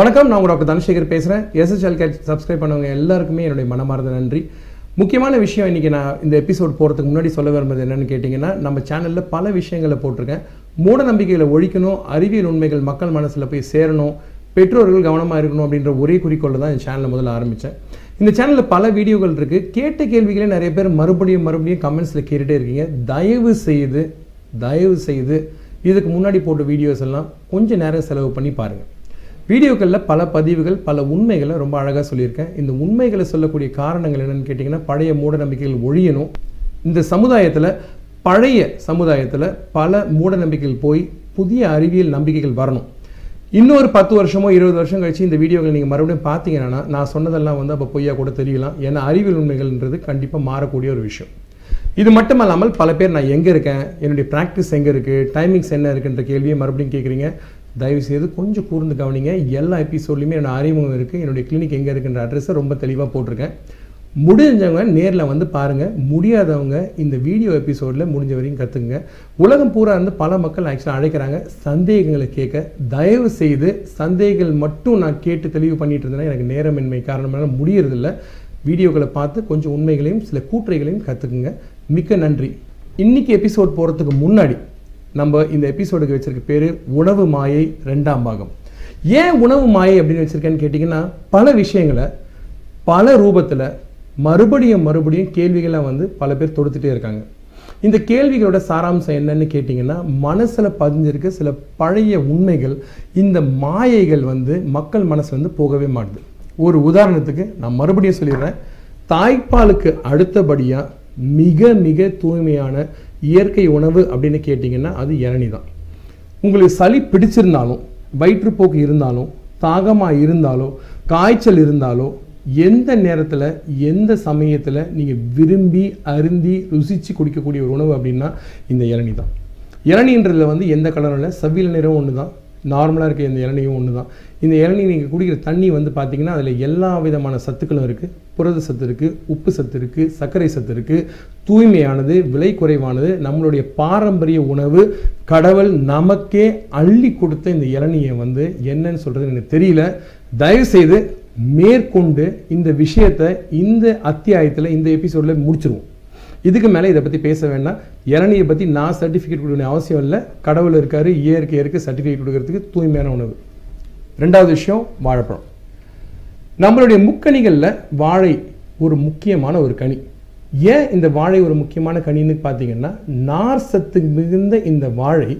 வணக்கம் நான் உங்கள் டாக்டர் தனசேகர் பேசுகிறேன் எஸ்எஸ்எல் கேட் சப்ஸ்கிரைப் பண்ணவங்க எல்லாருக்குமே என்னுடைய மனமார்ந்த நன்றி. முக்கியமான விஷயம் இன்னைக்கு நான் இந்த எபிசோட் போகிறதுக்கு முன்னாடி சொல்ல விரும்புறது என்னென்னு கேட்டிங்கன்னா நம்ம சேனலில் பல விஷயங்களை போட்டிருக்கேன். மூட நம்பிக்கைகளை ஒழிக்கணும் அறிவியல் உண்மைகள் மக்கள் மனசில் போய் சேரணும் பெற்றோர்கள் கவனமாக இருக்கணும் அப்படின்ற ஒரே குறிக்கோளில் தான் இந்த சேனலை முதல்ல ஆரம்பித்தேன் இந்த சேனலில் பல வீடியோக்கள் இருக்குது கேட்ட கேள்விகளே நிறைய பேர் மறுபடியும் மறுபடியும் கமெண்ட்ஸில் கேட்டுகிட்டே இருக்கீங்க. தயவு செய்து தயவு செய்து இதுக்கு முன்னாடி போட்ட வீடியோஸ் எல்லாம் கொஞ்சம் நேரம் செலவு பண்ணி பாருங்கள் வீடியோக்களில் பல பதிவுகள் பல உண்மைகளை ரொம்ப அழகாக சொல்லியிருக்கேன். இந்த உண்மைகளை சொல்லக்கூடிய காரணங்கள் என்னென்னு கேட்டிங்கன்னா பழைய மூட நம்பிக்கைகள் ஒழியணும். இந்த சமுதாயத்தில் பழைய சமுதாயத்தில் பல மூட நம்பிக்கைகள் போய் புதிய அறிவியல் நம்பிக்கைகள் வரணும். இன்னொரு பத்து வருஷமோ இருபது வருஷம் கழிச்சு இந்த வீடியோக்கள் நீங்கள் மறுபடியும் பார்த்தீங்கன்னா நான் சொன்னதெல்லாம் வந்து அப்போ பொய்யா கூட தெரியலாம். ஏன்னா அறிவியல் உண்மைகள்ன்றது கண்டிப்பாக மாறக்கூடிய ஒரு விஷயம். இது மட்டும் இல்லாமல் பல பேர் நான் எங்கே இருக்கேன்? என்னுடைய ப்ராக்டிஸ் எங்கே இருக்குது டைமிங்ஸ் என்ன இருக்குன்ற கேள்வியை மறுபடியும் கேட்குறீங்க தயவு செய்து கொஞ்சம் கூர்ந்து கவனிங்க. எல்லா எபிசோட்லையுமே என்னோட அறிமுகம் இருக்குது என்னுடைய கிளினிக் எங்கே இருக்குன்ற அட்ரஸை ரொம்ப தெளிவாக போட்டிருக்கேன். முடிஞ்சவங்க நேரில் வந்து பாருங்கள் முடியாதவங்க இந்த வீடியோ எபிசோடில் முடிஞ்ச வரையும் கற்றுக்குங்க உலகம் பூரா இருந்து பல மக்கள் ஆக்சுவலாக அழைக்கிறாங்க. சந்தேகங்களை கேட்க. தயவு செய்து சந்தேகங்கள் மட்டும் நான் கேட்டு தெளிவு பண்ணிட்டு இருந்தேன்னா எனக்கு நேரமின்மை காரணமாக முடியறதில்ல. வீடியோக்களை பார்த்து கொஞ்சம் உண்மைகளையும் சில கூற்றைகளையும் கற்றுக்குங்க மிக்க நன்றி. இன்னைக்கு எபிசோட் போகிறதுக்கு முன்னாடி நம்ம இந்த எபிசோடுக்கு வச்சிருக்க பேர் உணவு மாயை ரெண்டாம் பாகம். ஏன் உணவு மாயை அப்படின்னு வச்சிருக்கேன்னு கேட்டிங்கன்னா பல விஷயங்களை பல ரூபத்தில் மறுபடியும் மறுபடியும் கேள்விகளை வந்து பல பேர் தொடுத்துட்டே இருக்காங்க. இந்த கேள்விகளோட சாராம்சம் என்னன்னு கேட்டிங்கன்னா மனசில் பதிஞ்சிருக்க சில பழைய உண்மைகள் இந்த மாயைகள் வந்து மக்கள் மனசு வந்து போகவே மாட்டுது. ஒரு உதாரணத்துக்கு நான் மறுபடியும் சொல்லிடுறேன். தாய்ப்பாலுக்கு அடுத்தபடியாக மிக மிக தூய்மையான இயற்கை உணவு அப்படின்னு கேட்டிங்கன்னா அது இளநி தான். உங்களுக்கு சளி பிடிச்சிருந்தாலும் வயிற்றுப்போக்கு இருந்தாலும் தாகமாக இருந்தாலோ காய்ச்சல் இருந்தாலோ எந்த நேரத்தில் எந்த சமயத்தில் நீங்கள் விரும்பி அருந்தி ருசித்து குடிக்கக்கூடிய ஒரு உணவு அப்படின்னா இந்த இளநி தான். இளநின்றதில் வந்து எந்த கலரும் இல்லை செவ்வில நிறம் ஒன்று தான் நார்மலாக இருக்க இந்த இளநியும் ஒன்று தான் இந்த இளநீ நீங்கள் குடிக்கிற தண்ணி வந்து பார்த்தீங்கன்னா அதில் எல்லா விதமான சத்துக்களும் இருக்குது புரத சத்து இருக்குது உப்பு சத்து இருக்குது சர்க்கரை சத்து இருக்குது தூய்மையானது விலை குறைவானது நம்மளுடைய பாரம்பரிய உணவு. கடவுள் நமக்கே அள்ளி கொடுத்த இந்த இளநியை வந்து என்னன்னு சொல்கிறது எனக்கு தெரியல. தயவுசெய்து மேற்கொண்டு இந்த விஷயத்தை இந்த அத்தியாயத்தில் இந்த எபிசோடில் முடிச்சிருவோம். இதுக்கு மேலே இதை பற்றி பேச வேண்டாம். இளநியை பற்றி நான் சர்டிஃபிகேட் கொடுக்க அவசியம் இல்லை. கடவுள் இருக்காரு இயற்கை இருக்குது சர்டிஃபிகேட் கொடுக்கறதுக்கு தூய்மையான உணவு. ரெண்டாவது விஷயம் வாழைப்பழம். நம்மளுடைய முக்கணிகளில் வாழை ஒரு முக்கியமான ஒரு கனி. ஏன் இந்த வாழை ஒரு முக்கியமான கனின்னு பார்த்தீங்கன்னா நார் சத்து மிகுந்த இந்த வாழை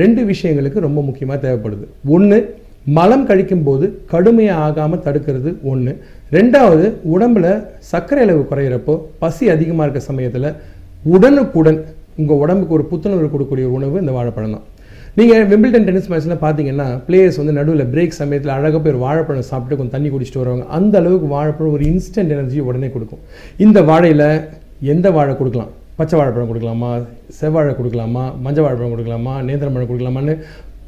ரெண்டு விஷயங்களுக்கு ரொம்ப முக்கியமாக தேவைப்படுது. ஒன்று மலம் கழிக்கும் போது கடுமையாக ஆகாமல் தடுக்கிறது. ஒன்று ரெண்டாவது உடம்புல சர்க்கரை அளவு குறையிறப்போ பசி அதிகமாக இருக்க சமயத்தில் உடனுக்குடன் உங்கள் உடம்புக்கு ஒரு புத்துணர்வு கொடுக்கக்கூடிய ஒரு உணவு இந்த வாழைப்பழம் தான். நீங்கள் விம்பிள்டன் டென்னிஸ் மேட்ச்சில் பார்த்தீங்கன்னா பிளேயர்ஸ் வந்து நடுவில் பிரேக் சமயத்தில் அழகாக போய் ஒரு வாழைப்பழம் சாப்பிட்டு கொஞ்சம் தண்ணி குடிச்சிட்டு வருவாங்க. அந்த அளவுக்கு வாழைப்பழம் ஒரு இன்ஸ்டன்ட் எனர்ஜி உடனே கொடுக்கும். இந்த வாழையில் எந்த வாழை கொடுக்கலாம்? பச்சை வாழைப்பழம் கொடுக்கலாமா? செவ்வாழை கொடுக்கலாமா? மஞ்சள் வாழைப்பழம் கொடுக்கலாமா? நேந்திரம் பழம் கொடுக்கலாமான்னு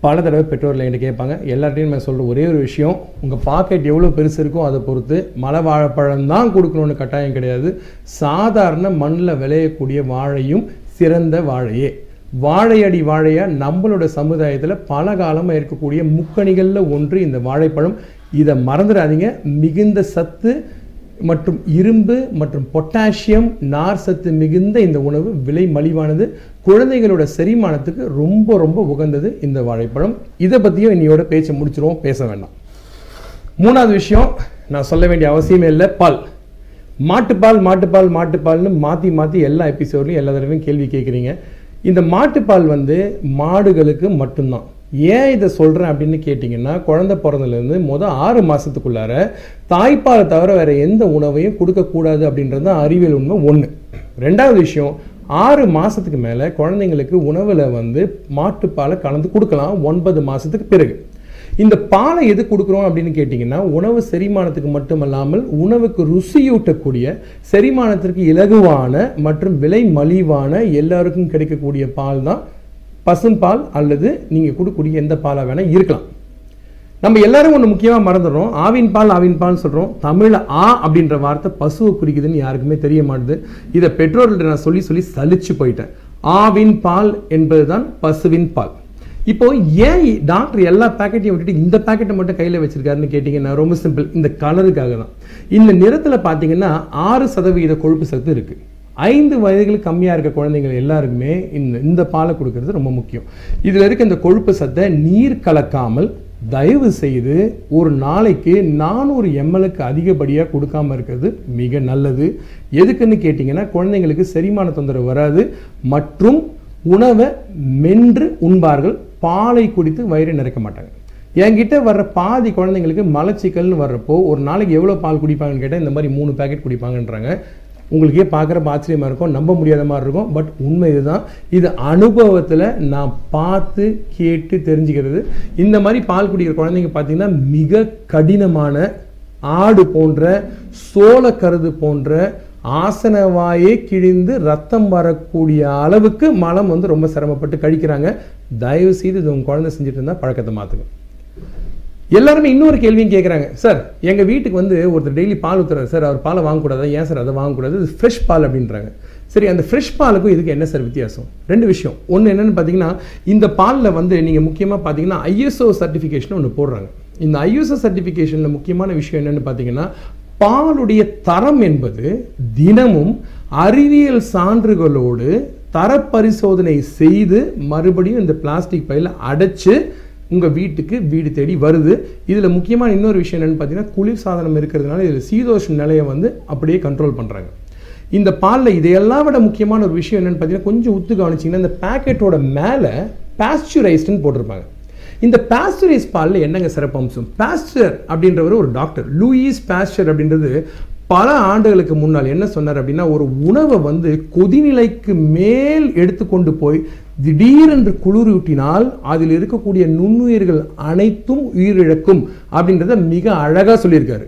பல தடவை பெற்றோரில் என்கிட்ட கேட்பாங்க எல்லார்ட்டையும் நான் சொல்கிற ஒரே ஒரு விஷயம் உங்கள் பாக்கெட் எவ்வளோ பெருசு இருக்கோ அதை பொறுத்து மலை வாழைப்பழம் தான் கொடுக்கணும்னு கட்டாயம் கிடையாது. சாதாரண மண்ணில் விளையக்கூடிய வாழையும் சிறந்த வாழையே. வாழையடி வாழையாக நம்மளோட சமுதாயத்தில் பல காலமாக இருக்கக்கூடிய முக்கணிகளில் ஒன்று இந்த வாழைப்பழம். இதை மறந்துடாதீங்க மிகுந்த சத்து மற்றும் இரும்பு மற்றும் பொட்டாசியம் நார் சத்து மிகுந்த இந்த உணவு விலை மலிவானது. குழந்தைகளோட செரிமானத்துக்கு ரொம்ப ரொம்ப உகந்தது இந்த வாழைப்பழம். இதை பற்றியும் இன்னையோட பேச்சை முடிச்சிருவோம் பேச வேண்டாம். மூணாவது விஷயம் நான் சொல்ல வேண்டிய அவசியமே இல்லை பால். மாட்டுப்பால் மாட்டுப்பால் மாட்டுப்பால்னு மாற்றி மாற்றி எல்லா எபிசோட்லையும் எல்லா தடவையும் கேள்வி கேட்குறீங்க. இந்த மாட்டுப்பால் வந்து மாடுகளுக்கு மட்டும்தான். ஏன் இதை சொல்கிறேன் அப்படின்னு கேட்டிங்கன்னா குழந்தை பிறந்ததுலேருந்து மொதல் ஆறு மாதத்துக்குள்ளார தாய்ப்பாலை தவிர வேறு எந்த உணவையும் கொடுக்கக்கூடாது அப்படின்றது தான் அறிவியல் உண்மை ஒன்று ரெண்டாவது விஷயம் ஆறு மாதத்துக்கு மேலே குழந்தைங்களுக்கு உணவில் வந்து மாட்டுப்பாலை கலந்து கொடுக்கலாம் ஒன்பது மாதத்துக்கு பிறகு. இந்த பாலை எது கொடுக்குறோம் அப்படின்னு கேட்டிங்கன்னா உணவு செரிமானத்துக்கு மட்டுமல்லாமல் உணவுக்கு ருசியூட்டக்கூடிய செரிமானத்திற்கு இலகுவான மற்றும் விலை மலிவான எல்லாருக்கும் கிடைக்கக்கூடிய பால் தான் பசும்பால் அல்லது நீங்கள் கொடுக்கக்கூடிய எந்த பாலாக வேணால் இருக்கலாம். நம்ம எல்லாரும் ஒன்று முக்கியமாக மறந்துடுறோம். ஆவின் பால் ஆவின் பால்னு சொல்கிறோம் தமிழில் ஆ அப்படின்ற வார்த்தை பசுவை குறிக்குதுன்னு யாருக்குமே தெரிய மாட்டுது. இதை பெற்றோர்கள்ட்ட நான் சொல்லி சொல்லி சலிச்சு போயிட்டேன். ஆவின் பால் என்பது தான் பசுவின் பால். இப்போ ஏன் டாக்டர் எல்லா பேக்கெட்டையும் விட்டுட்டு இந்த பேக்கெட்டை மட்டும் கையில் வச்சிருக்காருன்னு கேட்டிங்கன்னா ரொம்ப சிம்பிள் இந்த கலருக்காக தான் இந்த நிறத்தில் பார்த்தீங்கன்னா ஆறு சதவீத கொழுப்பு சத்து இருக்கு. ஐந்து வயதுகளுக்கு கம்மியாக இருக்க குழந்தைங்கள் எல்லாருக்குமே இந்த இந்த பாலை கொடுக்கறது ரொம்ப முக்கியம். இதில் இருக்க இந்த கொழுப்பு சத்தை நீர் கலக்காமல் தயவு செய்து ஒரு நாளைக்கு நானூறு எம்எல்க்கு அதிகப்படியாக கொடுக்காம இருக்கிறது மிக நல்லது. எதுக்குன்னு கேட்டிங்கன்னா குழந்தைங்களுக்கு செரிமான தொந்தரவு வராது மற்றும் உணவை மென்று உண்பார்கள். பாலை குடித்து வயிறு நிறைக்க மாட்டாங்க. என்கிட்ட வர்ற பாதி குழந்தைங்களுக்கு மலச்சிக்கல்னு வர்றப்போ ஒரு நாளைக்கு எவ்வளோ பால் குடிப்பாங்கன்னு கேட்டால் இந்த மாதிரி மூணு பேக்கெட் குடிப்பாங்கன்றாங்க. உங்களுக்கே பார்க்குறப்ப ஆச்சரியமாக இருக்கும் நம்ப முடியாத மாதிரி இருக்கும். பட் உண்மை இதுதான். இது அனுபவத்தில் நான் பார்த்து கேட்டு தெரிஞ்சுக்கிறது. இந்த மாதிரி பால் குடிக்கிற குழந்தைங்க பார்த்தீங்கன்னா மிக கடினமான ஆடு போன்ற சோளக்கருது போன்ற ஆசனவாயே கிழிந்து ரத்தம் வரக்கூடிய அளவுக்கு மலம் வந்து ரொம்ப சிரமப்பட்டு கழிக்கிறாங்க தயவு செய்து இது உங்கள் குழந்தை செஞ்சுட்டு இருந்தால் பழக்கத்தை மாற்றுங்க எல்லாருமே இன்னொரு கேள்வியும் கேட்குறாங்க சார் எங்கள் வீட்டுக்கு வந்து ஒருத்தர் டெய்லி பால் ஊற்றுறாரு சார் அவர் பாலை வாங்கக்கூடாது? ஏன் சார் அதை வாங்கக்கூடாது? இது ஃப்ரெஷ் பால் அப்படின்றாங்க. சரி அந்த ஃப்ரெஷ் பாலுக்கும் இதுக்கு என்ன சார் வித்தியாசம்? ரெண்டு விஷயம். ஒன்று என்னென்னு பார்த்தீங்கன்னா இந்த பாலில் வந்து நீங்கள் முக்கியமாக பார்த்தீங்கன்னா ஐஎஸ்ஓ சர்டிஃபிகேஷன் ஒன்று போடுறாங்க. இந்த ஐஎஸ்ஓ சர்டிஃபிகேஷனில் முக்கியமான விஷயம் என்னென்னு பார்த்தீங்கன்னா பாலுடைய தரம் என்பது தினமும் அறிவியல் சான்றுகளோடு தர பரிசோதனை செய்து மறுபடியும் இந்த பிளாஸ்டிக் பையில் அடைச்சு உங்கள் வீட்டுக்கு வீடு தேடி வருது. இதில் முக்கியமான இன்னொரு விஷயம் என்னென்னு பார்த்தீங்கன்னா குளிர் சாதனம் இருக்கிறதுனால இதில் சீதோஷ நிலையை வந்து அப்படியே கண்ட்ரோல் பண்ணுறாங்க இந்த பாலில் இதையெல்லாம் விட முக்கியமான ஒரு விஷயம் என்னென்னு பார்த்தீங்கன்னா கொஞ்சம் உத்து கவனிச்சிங்கன்னா இந்த பேக்கெட்டோட மேலே பாஸ்சுரைஸ்டுன்னு போட்டிருப்பாங்க. இந்த பாஸ்டரைஸ் பாலில் என்னங்க சிறப்பம்சம் பாஸ்டர் அப்படின்றவர் ஒரு டாக்டர் லூயிஸ் பாஸ்டர் அப்படின்றது பல ஆண்டுகளுக்கு முன்னால் என்ன சொன்னார் அப்படின்னா ஒரு உணவை வந்து கொதிநிலைக்கு மேல் எடுத்துக்கொண்டு போய் திடீரென்று குளிரூட்டினால் அதில் இருக்கக்கூடிய நுண்ணுயிர்கள் அனைத்தும் உயிரிழக்கும் அப்படின்றத மிக அழகாக சொல்லியிருக்காரு.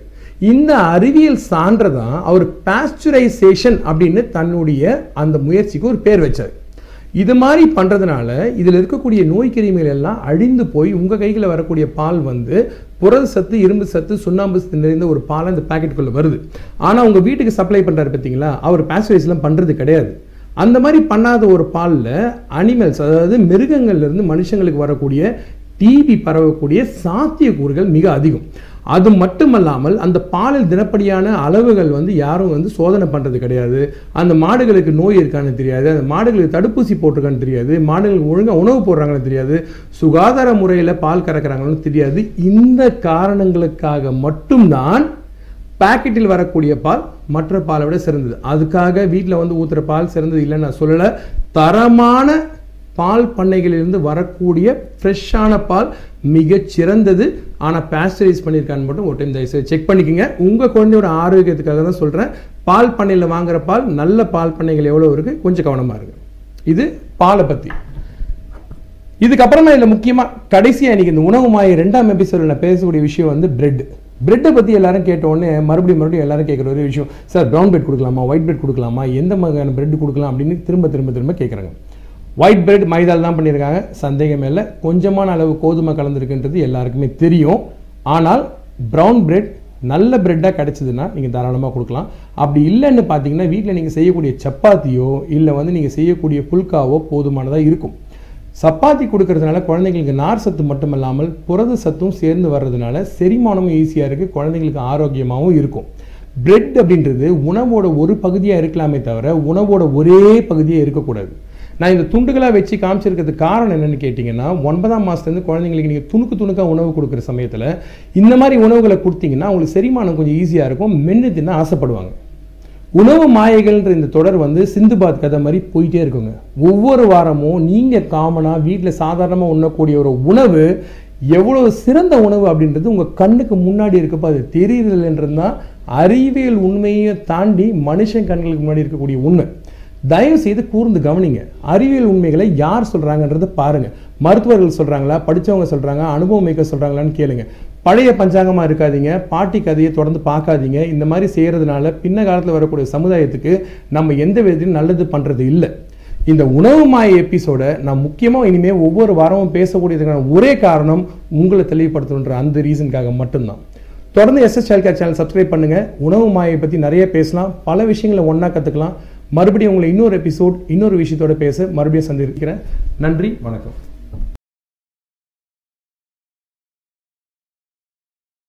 இந்த அறிவியல் சான்றை தான் அவர் பாஸ்டுரைசேஷன் அப்படின்னு தன்னுடைய அந்த முயற்சிக்கு ஒரு பேர் வச்சார். இது மாதிரி பண்ணுறதுனால இதில் இருக்கக்கூடிய நோய் கிருமிகள் எல்லாம் அழிந்து போய் உங்கள் கையில் வரக்கூடிய பால் வந்து புரத சத்து இரும்பு சத்து சுண்ணாம்பு சத்து நிறைந்த ஒரு பால் அந்த பாக்கெட்டுக்குள்ளே வருது. ஆனால் உங்கள் வீட்டுக்கு சப்ளை பண்ணுறாரு பார்த்தீங்களா அவர் பாஸ்டரைஸ்லாம் பண்ணுறது கிடையாது. அந்த மாதிரி பண்ணாத ஒரு பாலில் அனிமல்ஸ் அதாவது மிருகங்கள்லேருந்து மனுஷங்களுக்கு வரக்கூடிய டிபி பரவக்கூடிய சாத்தியக்கூறுகள் மிக அதிகம். அது மட்டுமல்லாமல் அந்த பாலில் தினப்படியான அளவுகள் வந்து யாரும் வந்து சோதனை பண்ணுறது கிடையாது. அந்த மாடுகளுக்கு நோய் இருக்கான்னு தெரியாது. அந்த மாடுகளுக்கு தடுப்பூசி போட்டிருக்கான்னு தெரியாது. மாடுகளுக்கு ஒழுங்காக உணவு போடுறாங்கன்னு தெரியாது. சுகாதார முறையில் பால் கறக்கிறாங்கன்னு தெரியாது. இந்த காரணங்களுக்காக மட்டும்தான் பாக்கெட்டில் வரக்கூடிய பால் மற்ற பாலை விட சிறந்தது. அதுக்காக வீட்டில் வந்து ஊற்றுற பால் சிறந்தது இல்லைன்னு நான் சொல்லலை. தரமான பால் பண்ணைகளிலிருந்து வரக்கூடிய ஃப்ரெஷ்ஷான பால் மிகச் சிறந்தது. ஆனால் பேஸ்டரைஸ் பண்ணியிருக்கான்னு மட்டும் ஒரு டைம் தயவுசெய்து செக் பண்ணிக்கோங்க. உங்கள் குழந்தையோட ஆரோக்கியத்துக்காக தான் சொல்கிறேன் பால் பண்ணையில் வாங்குற பால் நல்ல பால் பண்ணைகள் எவ்வளோ இருக்குது கொஞ்சம் கவனமாக இருக்கு இது பாலை பற்றி இதுக்கப்புறமா இதில் முக்கியமாக கடைசியாக இன்னைக்கு இந்த உணவு மாய ரெண்டாம் எபிசோடில் நான் பேசக்கூடிய விஷயம் வந்து பிரெட் பிரெட்டை பற்றி எல்லாரும் கேட்ட மறுபடியும் மறுபடியும் எல்லாரும் கேட்குற ஒரு விஷயம் சார் ப்ரௌன் பிரெட் கொடுக்கலாமா? ஒயிட் பிரெட் கொடுக்கலாமா? எந்த மாதிரியான பிரெட் கொடுக்கலாம்? அப்படின்னு திரும்ப திரும்ப திரும்ப கேட்குறாங்க ஒயிட் பிரெட் மைதால் தான் பண்ணியிருக்காங்க. சந்தேகம் இல்லை. கொஞ்சமான அளவு கோதுமை கலந்துருக்குன்றது எல்லாருக்குமே தெரியும். ஆனால் ப்ரௌன் பிரெட் நல்ல பிரெட்டாக கிடச்சிதுன்னா நீங்கள் தாராளமாக கொடுக்கலாம். அப்படி இல்லைன்னு பார்த்தீங்கன்னா வீட்டில் நீங்கள் செய்யக்கூடிய சப்பாத்தியோ இல்லை வந்து நீங்கள் செய்யக்கூடிய புல்காவோ போதுமானதாக இருக்கும். சப்பாத்தி கொடுக்கறதுனால குழந்தைங்களுக்கு நார் சத்து மட்டும் இல்லாமல் புரத சத்தும் சேர்ந்து வர்றதுனால செரிமானமும் ஈஸியாக இருக்குது குழந்தைங்களுக்கு ஆரோக்கியமாகவும் இருக்கும். பிரெட் அப்படின்றது உணவோட ஒரு பகுதியாக இருக்கலாமே தவிர உணவோட ஒரே பகுதியாக இருக்கக்கூடாது. நான் இந்த துண்டுகளாக வச்சு காமிச்சிருக்கிறதுக்கு காரணம் என்னென்னு கேட்டிங்கன்னா ஒன்பதாம் மாதத்துலேருந்து குழந்தைங்களுக்கு நீங்கள் துணுக்கு துணுக்காக உணவு கொடுக்குற சமயத்தில் இந்த மாதிரி உணவுகளை கொடுத்தீங்கன்னா அவங்களுக்கு செரிமானம் கொஞ்சம் ஈஸியாக இருக்கும். மென்று தின்ன ஆசைப்படுவாங்க. உணவு மாயைகள்ன்ற இந்த தொடர் வந்து சிந்துபாத் கதை மாதிரி போயிட்டே இருக்குங்க. ஒவ்வொரு வாரமும் நீங்கள் காமனாக வீட்டில் சாதாரணமாக உண்ணக்கூடிய ஒரு உணவு எவ்வளோ சிறந்த உணவு அப்படின்றது உங்கள் கண்ணுக்கு முன்னாடி இருக்கப்போ அது தெரியறதுன்றது தான் அறிவியல் உண்மையை தாண்டி மனுஷன் கண்களுக்கு முன்னாடி இருக்கக்கூடிய உண்மை. தயவு செய்து கூர்ந்து கவனிங்க. அறிவியல் உண்மைகளை யார் சொல்கிறாங்கன்றதை பாருங்கள் மருத்துவர்கள் சொல்கிறாங்களா படித்தவங்க சொல்கிறாங்க அனுபவம் மிக்க சொல்கிறாங்களான்னு கேளுங்க. பழைய பஞ்சாங்கமாக இருக்காதீங்க பாட்டி கதையை தொடர்ந்து பார்க்காதீங்க. இந்த மாதிரி செய்கிறதுனால பின்ன காலத்தில் வரக்கூடிய சமுதாயத்துக்கு நம்ம எந்த விதத்திலும் நல்லது பண்ணுறது இல்லை. இந்த உணவு மாய எபிசோடை நான் முக்கியமாக இனிமேல் ஒவ்வொரு வாரமும் பேசக்கூடியதுக்கான ஒரே காரணம் உங்களை தெளிவுபடுத்தணுன்ற அந்த ரீசனுக்காக மட்டும்தான். தொடர்ந்து SS child care channel subscribe பண்ணுங்கள் உணவு மாயை பற்றி நிறைய பேசலாம். பல விஷயங்களை ஒன்றா கற்றுக்கலாம் மறுபடியும் உங்களை இன்னொரு எபிசோட் இன்னொரு விஷயத்தோட பேச மறுபடியும் சந்திருக்கிறேன் நன்றி வணக்கம்.